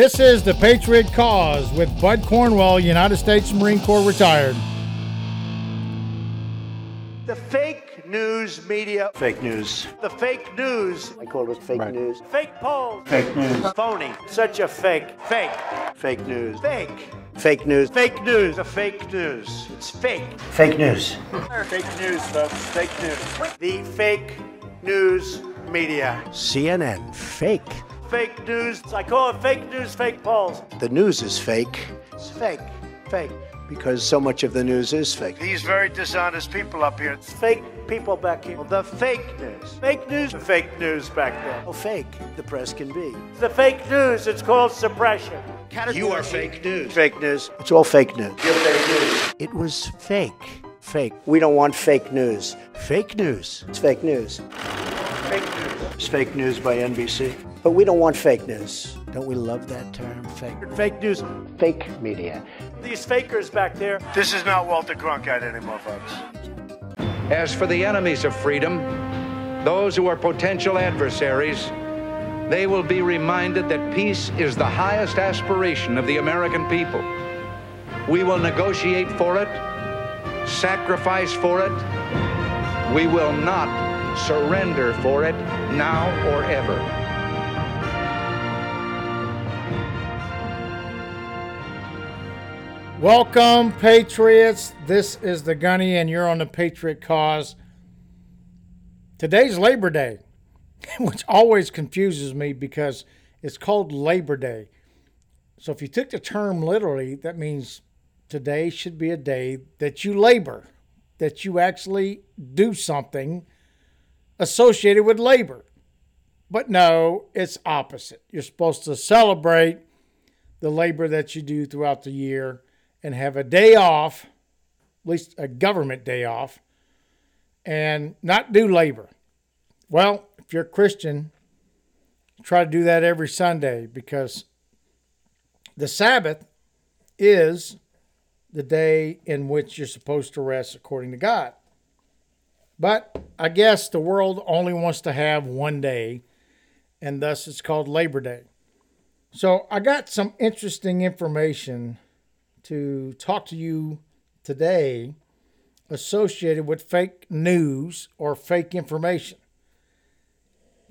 This is the Patriot Cause with Bud Cornwell, United States Marine Corps retired. The fake news media. Fake news. The fake news. I call it fake Right. news. Fake polls. Fake news. Phony. Such a fake. Fake. Fake news. Fake. Fake news. Fake news. The fake news. It's fake. Fake news. Fake news, folks. Fake news. The fake news media. CNN. Fake. Fake news. I call it fake news, fake polls. The news is fake It's fake. Fake. because so much of the news is fake. These very dishonest people up here. It's fake people back here. The fake news. Fake news. The fake news back there. How fake the press can be. The fake news. It's called suppression. You are fake news. Fake news. It's all fake news. You're fake news. It was fake. Fake. We don't want fake news. Fake news. It's fake news. Fake news. It's fake news by NBC. But we don't want fake news. Don't we love that term? Fake. Fake news. Fake media. These fakers back there. This is not Walter Cronkite anymore, folks. As for the enemies of freedom, those who are potential adversaries, they will be reminded that peace is the highest aspiration of the American people. We will negotiate for it, sacrifice for it. We will not surrender for it now or ever. Welcome, Patriots. This is the Gunny, and you're on the Patriot Cause. Today's Labor Day, which always confuses me because it's called Labor Day. So if you took the term literally, that means today should be a day that you labor, that you actually do something associated with labor. But no, it's opposite. You're supposed to celebrate the labor that you do throughout the year and have a day off, at least a government day off, and not do labor. Well, if you're a Christian, try to do that every Sunday because the Sabbath is the day in which you're supposed to rest according to God. But I guess the world only wants to have one day, and thus it's called Labor Day. So I got some interesting information to talk to you today associated with fake news or fake information.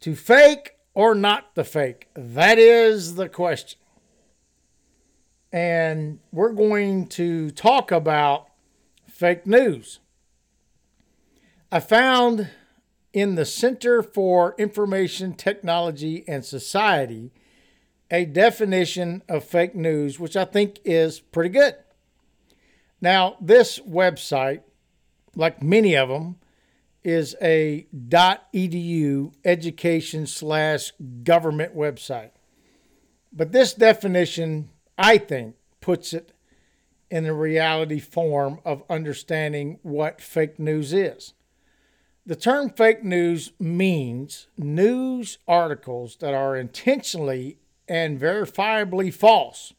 To fake or not to fake? That is the question. And we're going to talk about fake news. I found in the Center for Information Technology and Society a definition of fake news, which I think is pretty good. Now, this website, like many of them, is a .edu education slash government website. But this definition, I think, puts it in the reality form of understanding what fake news is. The term fake news means news articles that are intentionally and verifiably false,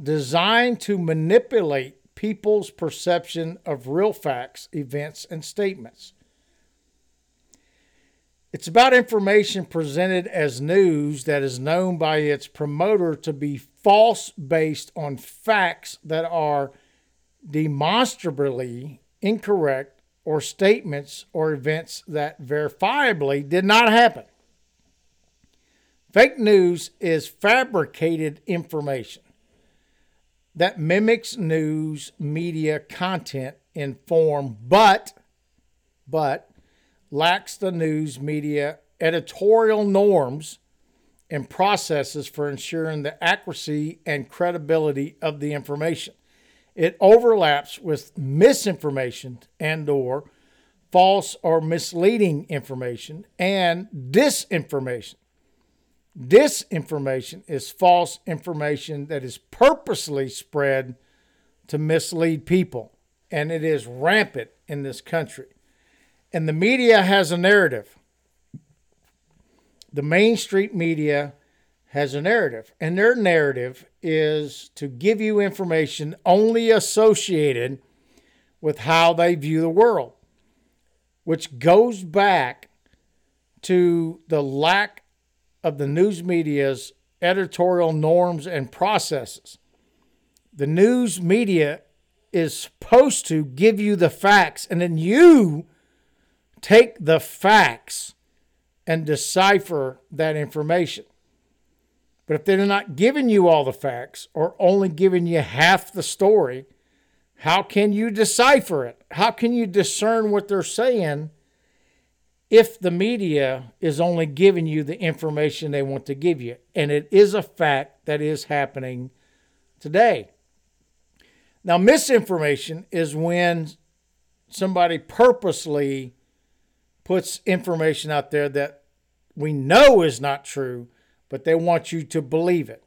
designed to manipulate people's perception of real facts, events, and statements. It's about information presented as news that is known by its promoter to be false based on facts that are demonstrably incorrect or statements or events that verifiably did not happen. Fake news is fabricated information that mimics news media content in form but but lacks the news media editorial norms and processes for ensuring the accuracy and credibility of the information. It overlaps with misinformation and or false or misleading information and disinformation. Disinformation is false information that is purposely spread to mislead people, and it is rampant in this country. And the media has a narrative. The mainstream media has a narrative, and their narrative is to give you information only associated with how they view the world, which goes back to the lack of the news media's editorial norms and processes. The news media is supposed to give you the facts, and then you take the facts and decipher that information. But if they're not giving you all the facts or only giving you half the story, how can you decipher it? How can you discern what they're saying if the media is only giving you the information they want to give you? And it is a fact that is happening today. Now, misinformation is when somebody purposely puts information out there that we know is not true, but they want you to believe it.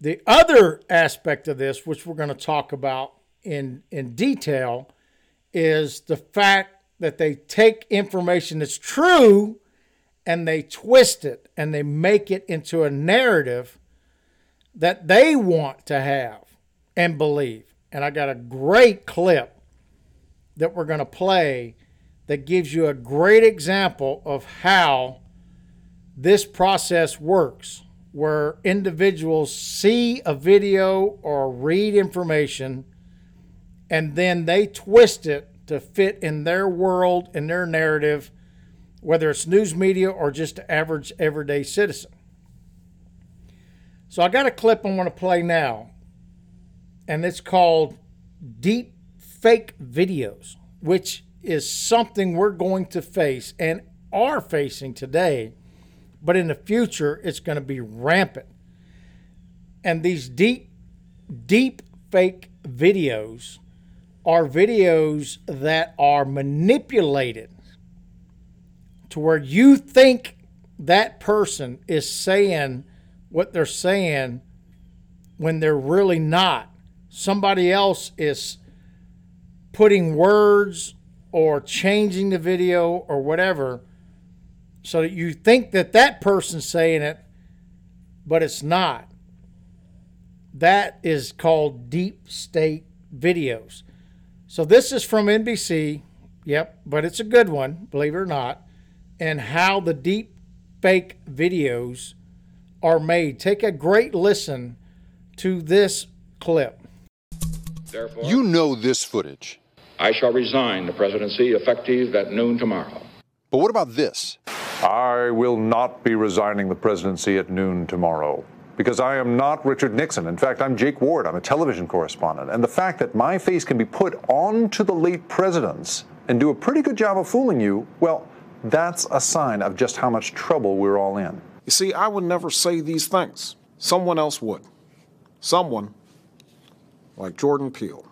The other aspect of this, which we're going to talk about in, in detail, is the fact that they take information that's true and they twist it and they make it into a narrative that they want to have and believe. And I got a great clip that we're going to play that gives you a great example of how this process works, where individuals see a video or read information and then they twist it to fit in their world and their narrative, whether it's news media or just the average everyday citizen. So I got a clip I want to play now, and it's called Deep Fake Videos, which is something we're going to face and are facing today, but in the future, it's going to be rampant. And these deep, deep fake videos are videos that are manipulated to where you think that person is saying what they're saying when they're really not. Somebody else is putting words or changing the video or whatever so that you think that that person's saying it, but it's not. That is called deep state videos. So this is from NBC. Yep, but it's a good one, believe it or not. And how the deep fake videos are made. Take a great listen to this clip. Therefore, You know this footage. I shall resign the presidency effective at noon tomorrow. But what about this? I will not be resigning the presidency at noon tomorrow because I am not Richard Nixon. In fact, I'm Jake Ward. I'm a television correspondent. And the fact that my face can be put onto the late presidents and do a pretty good job of fooling you, well, that's a sign of just how much trouble we're all in. You see, I would never say these things. Someone else would. Someone like Jordan Peele.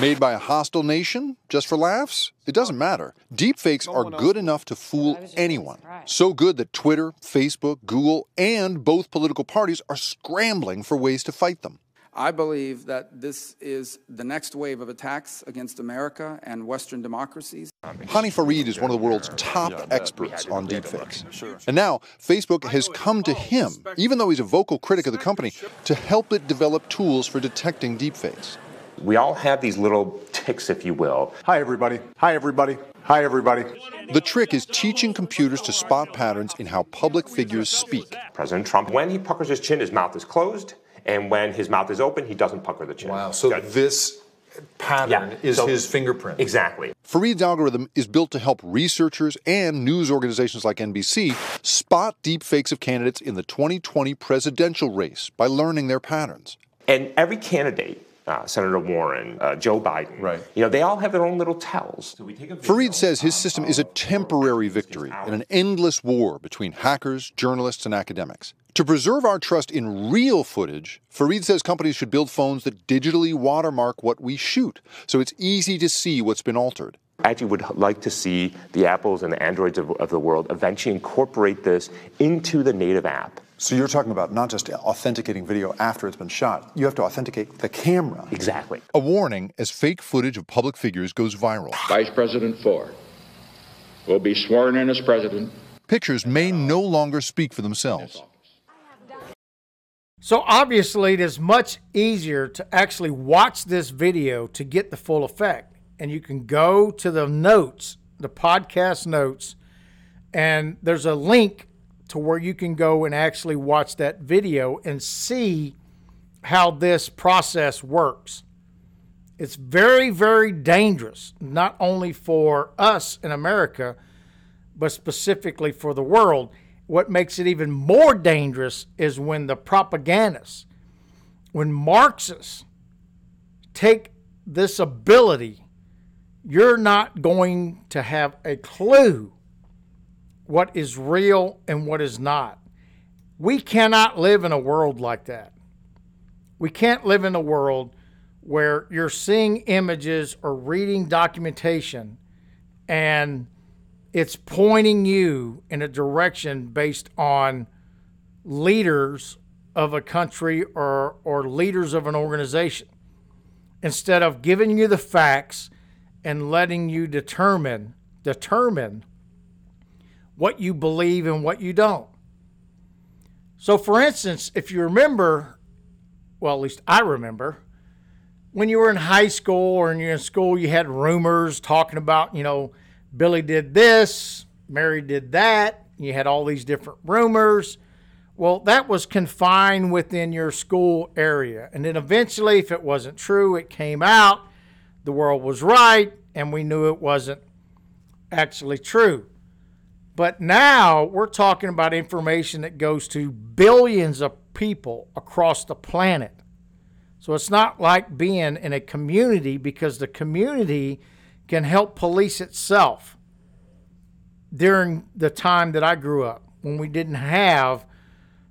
Made by a hostile nation? Just for laughs? It doesn't matter. Deepfakes are good enough to fool anyone. So good that Twitter, Facebook, Google, and both political parties are scrambling for ways to fight them. I believe that this is the next wave of attacks against America and Western democracies. Hany Farid is one of the world's top experts on deepfakes. And now, Facebook has come to him, even though he's a vocal critic of the company, to help it develop tools for detecting deepfakes. We all have these little ticks, if you will. Hi, everybody. Hi, everybody. Hi, everybody. The trick is teaching computers to spot patterns in how public figures speak. President Trump, when he puckers his chin, his mouth is closed, and when his mouth is open, he doesn't pucker the chin. Wow. So this pattern Yeah, is so- his fingerprint. Exactly. Farid's algorithm is built to help researchers and news organizations like NBC spot deepfakes of candidates in the 2020 presidential race by learning their patterns. And every candidate, uh, Senator Warren, uh, Joe Biden, Right. you know, they all have their own little tells. So we take a Farid says his system is a temporary victory in an endless war between hackers, journalists, and academics. To preserve our trust in real footage, Farid says companies should build phones that digitally watermark what we shoot, so it's easy to see what's been altered. I actually would like to see the Apples and the Androids of, of the world eventually incorporate this into the native app. So you're talking about not just authenticating video after it's been shot, you have to authenticate the camera. Exactly. A warning as fake footage of public figures goes viral. Vice President Ford will be sworn in as president. Pictures may no longer speak for themselves. So obviously, it is much easier to actually watch this video to get the full effect. And you can go to the notes, the podcast notes, and there's a link to where you can go and actually watch that video and see how this process works. It's very, very dangerous, not only for us in America, but specifically for the world. What makes it even more dangerous is when the propagandists, when Marxists take this ability, you're not going to have a clue what is real and what is not. We cannot live in a world like that. We can't live in a world where you're seeing images or reading documentation and it's pointing you in a direction based on leaders of a country or, or leaders of an organization instead of giving you the facts and letting you determine determine what you believe and what you don't. So for instance, if you remember, well at least I remember, when you were in high school or you're in school, you had rumors talking about, you know, Billy did this, Mary did that. You had all these different rumors. Well, that was confined within your school area. And then eventually, if it wasn't true, it came out. The world was right, and we knew it wasn't actually true. But now we're talking about information that goes to billions of people across the planet. So it's not like being in a community because the community can help police itself during the time that I grew up when we didn't have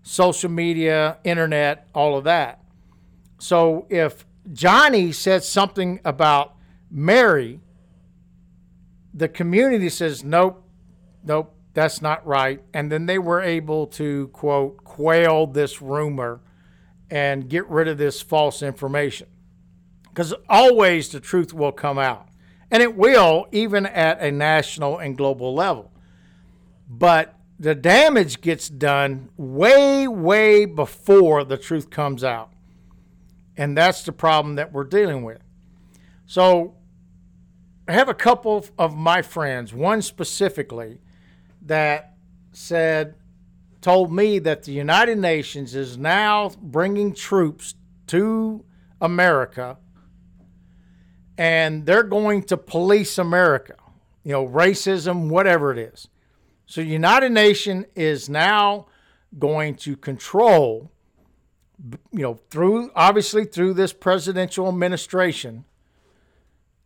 social media, internet, all of that. So if Johnny says something about Mary, the community says, nope, nope, that's not right. And then they were able to, quote, quail this rumor and get rid of this false information. Because always the truth will come out. And it will, even at a national and global level. But the damage gets done way, way before the truth comes out. And that's the problem that we're dealing with. So I have a couple of my friends, one specifically, that said, told me that the United Nations is now bringing troops to America and they're going to police America, you know, racism, whatever it is. So, United Nation is now going to control, you know, through obviously through this presidential administration,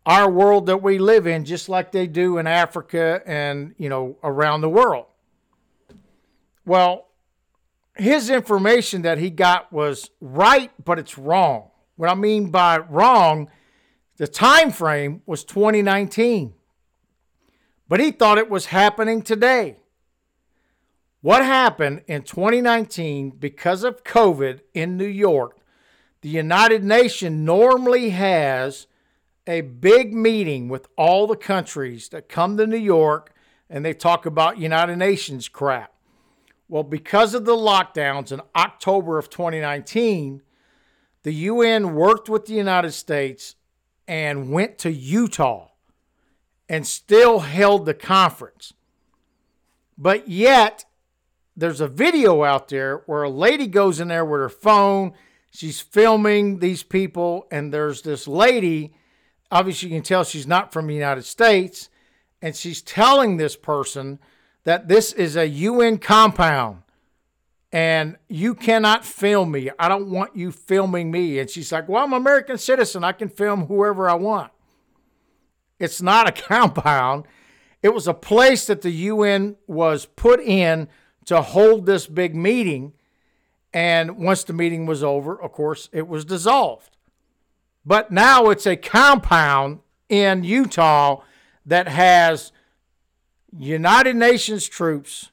our world that we live in, just like they do in Africa and, you know, around the world. Well, his information that he got was right, but it's wrong. What I mean by wrong, the time frame was 2019. But he thought it was happening today. What happened in 2019 because of COVID in New York? The United Nations normally has a big meeting with all the countries that come to New York and they talk about United Nations crap. Well, because of the lockdowns in October of 2019, the UN worked with the United States and went to Utah and still held the conference. But yet, there's a video out there where a lady goes in there with her phone. She's filming these people, and there's this lady. Obviously, you can tell she's not from the United States, and she's telling this person that this is a UN compound and you cannot film me. I don't want you filming me. And she's like, Well, I'm an American citizen. I can film whoever I want. It's not a compound. It was a place that the UN was put in to hold this big meeting. And once the meeting was over, of course, it was dissolved. But now it's a compound in Utah that has United Nations troops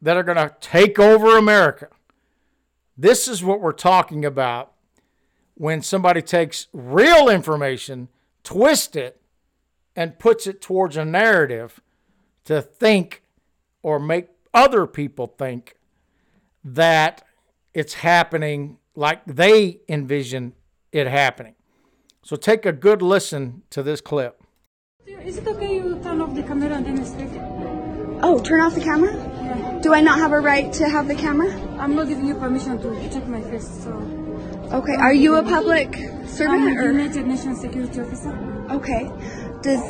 that are going to take over America. This is what we're talking about when somebody takes real information, twists it, and puts it towards a narrative to think or make other people think that it's happening like they envision it happening. So take a good listen to this clip. Is it okay you turn off the camera and then speak? Oh, turn off the camera? Yeah. Do I not have a right to have the camera? I'm not giving you permission to check my face, so. Okay. Are you a public servant I'm a or? United Nations security officer. Okay. Does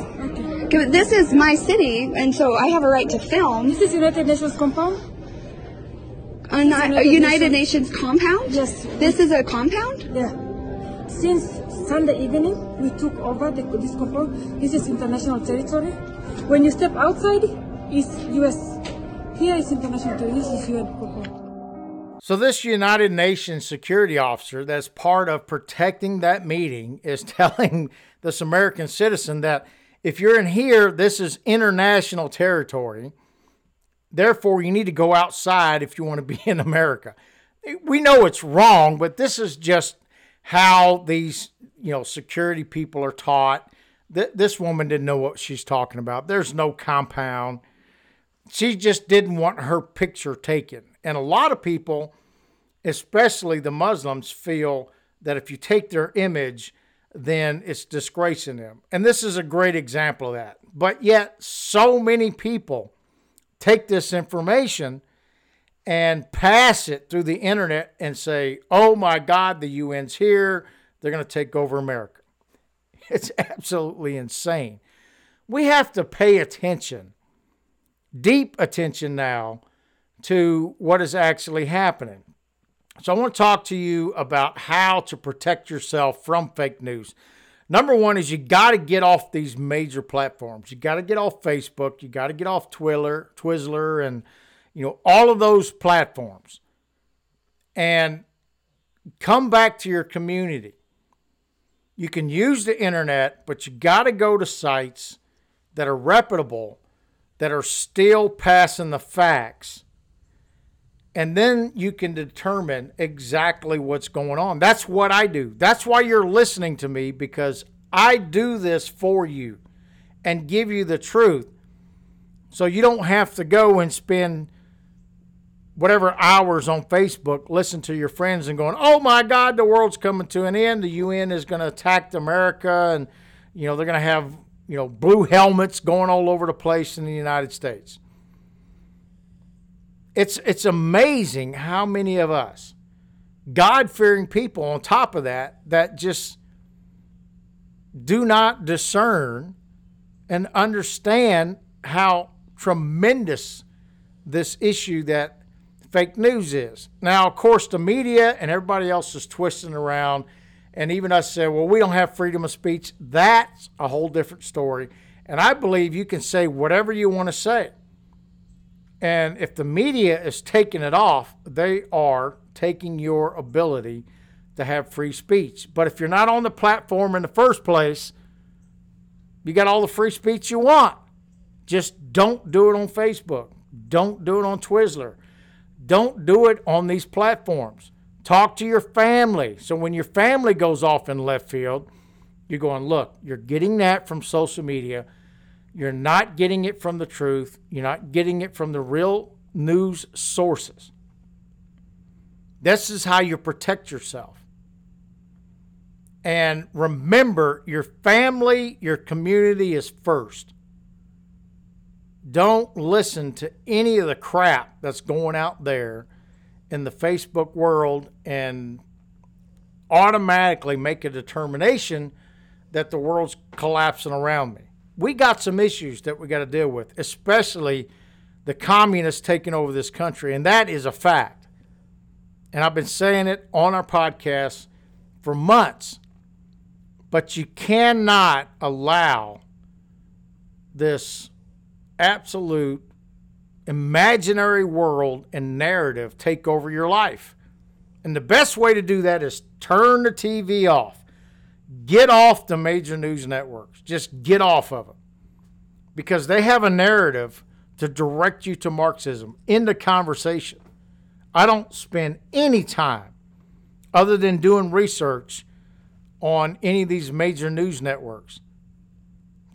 okay. this is my city, and so I have a right to film. This is United Nations compound. A, United, a United Nations. Nations compound? Yes. This is a compound? Yeah. Since Sunday evening, we took over the, this compound. This is international territory. When you step outside, it's U.S. Here is international territory. This is UN compound. So, this United Nations security officer that's part of protecting that meeting is telling this American citizen that if you're in here, this is international territory. Therefore, you need to go outside if you want to be in America. We know it's wrong, but this is just how these, you know, security people are taught. Th- this woman didn't know what she's talking about. There's no compound. She just didn't want her picture taken. And a lot of people, especially the Muslims, feel that if you take their image, then it's disgracing them. And this is a great example of that. But yet, so many people take this information and pass it through the internet and say, oh my God, the UN's here. They're going to take over America. It's absolutely insane. We have to pay attention, deep attention now, to what is actually happening. So, I want to talk to you about how to protect yourself from fake news. Number one is you got to get off these major platforms. You got to get off Facebook. You got to get off Twitter, Twizzler, and you know all of those platforms, and come back to your community. You can use the internet, but you got to go to sites that are reputable, that are still passing the facts. And then you can determine exactly what's going on. That's what I do. That's why you're listening to me because I do this for you and give you the truth. So you don't have to go and spend whatever hours on Facebook, listen to your friends and going, "Oh my God, the world's coming to an end. The UN is going to attack America, and you know they're going to have you know blue helmets going all over the place in the United States." It's it's amazing how many of us, God fearing people, on top of that, that just do not discern and understand how tremendous this issue that fake news is. Now, of course, the media and everybody else is twisting around, and even us say, well, we don't have freedom of speech. That's a whole different story. And I believe you can say whatever you want to say. And if the media is taking it off, they are taking your ability to have free speech. But if you're not on the platform in the first place, you got all the free speech you want. Just don't do it on Facebook. Don't do it on Twizzler. Don't do it on these platforms. Talk to your family. So when your family goes off in left field, you're going, look, you're getting that from social media. You're not getting it from the truth. You're not getting it from the real news sources. This is how you protect yourself. And remember, your family, your community is first. Don't listen to any of the crap that's going out there in the Facebook world and automatically make a determination that the world's collapsing around me. We got some issues that we got to deal with, especially the communists taking over this country, and that is a fact. And I've been saying it on our podcast for months. But you cannot allow this absolute imaginary world and narrative take over your life. And the best way to do that is turn the TV off. Get off the major news networks. Just get off of them. Because they have a narrative to direct you to Marxism in the conversation. I don't spend any time other than doing research on any of these major news networks.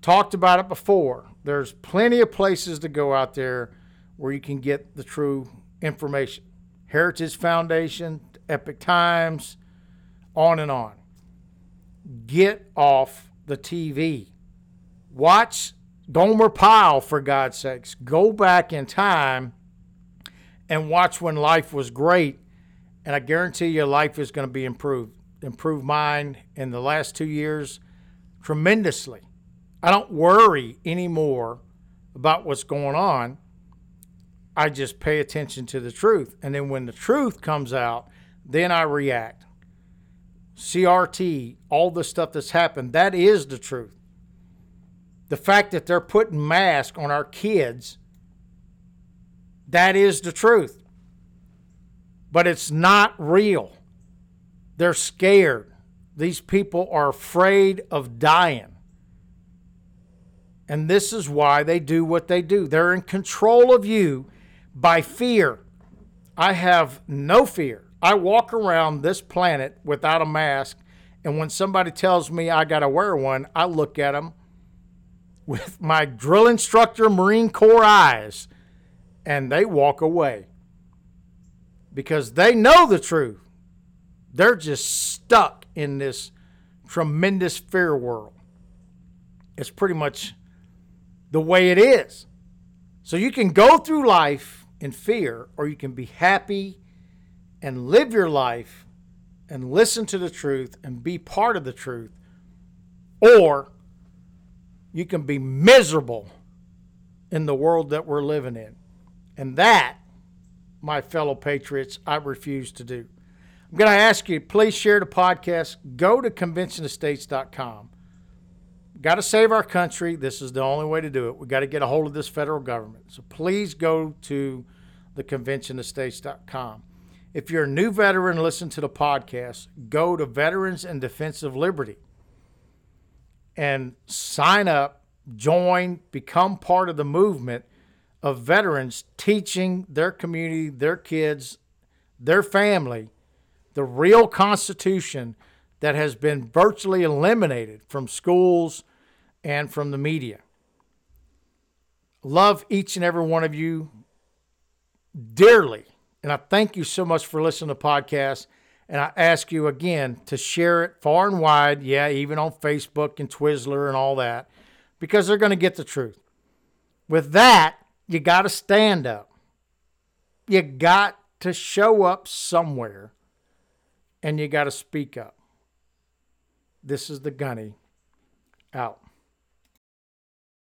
Talked about it before. There's plenty of places to go out there where you can get the true information. Heritage Foundation, Epoch Times, on and on. Get off the TV. Watch Gomer Pyle, for God's sakes. Go back in time and watch when life was great. And I guarantee you, life is going to be improved. Improved mine in the last two years tremendously. I don't worry anymore about what's going on. I just pay attention to the truth. And then when the truth comes out, then I react. CRT, all the stuff that's happened, that is the truth. The fact that they're putting masks on our kids, that is the truth. But it's not real. They're scared. These people are afraid of dying. And this is why they do what they do. They're in control of you by fear. I have no fear. I walk around this planet without a mask, and when somebody tells me I got to wear one, I look at them with my drill instructor Marine Corps eyes, and they walk away because they know the truth. They're just stuck in this tremendous fear world. It's pretty much the way it is. So you can go through life in fear, or you can be happy and live your life and listen to the truth and be part of the truth, or you can be miserable in the world that we're living in. And that, my fellow patriots, I refuse to do. I'm going to ask you, please share the podcast. Go to conventionofstates.com. Got to save our country. This is the only way to do it. We got to get a hold of this federal government. So please go to the conventionofstates.com. If you're a new veteran, listen to the podcast. Go to Veterans and Defense of Liberty and sign up, join, become part of the movement of veterans teaching their community, their kids, their family the real Constitution that has been virtually eliminated from schools and from the media. Love each and every one of you dearly. And I thank you so much for listening to the podcast. And I ask you again to share it far and wide. Yeah, even on Facebook and Twizzler and all that, because they're going to get the truth. With that, you got to stand up. You got to show up somewhere and you got to speak up. This is the gunny out.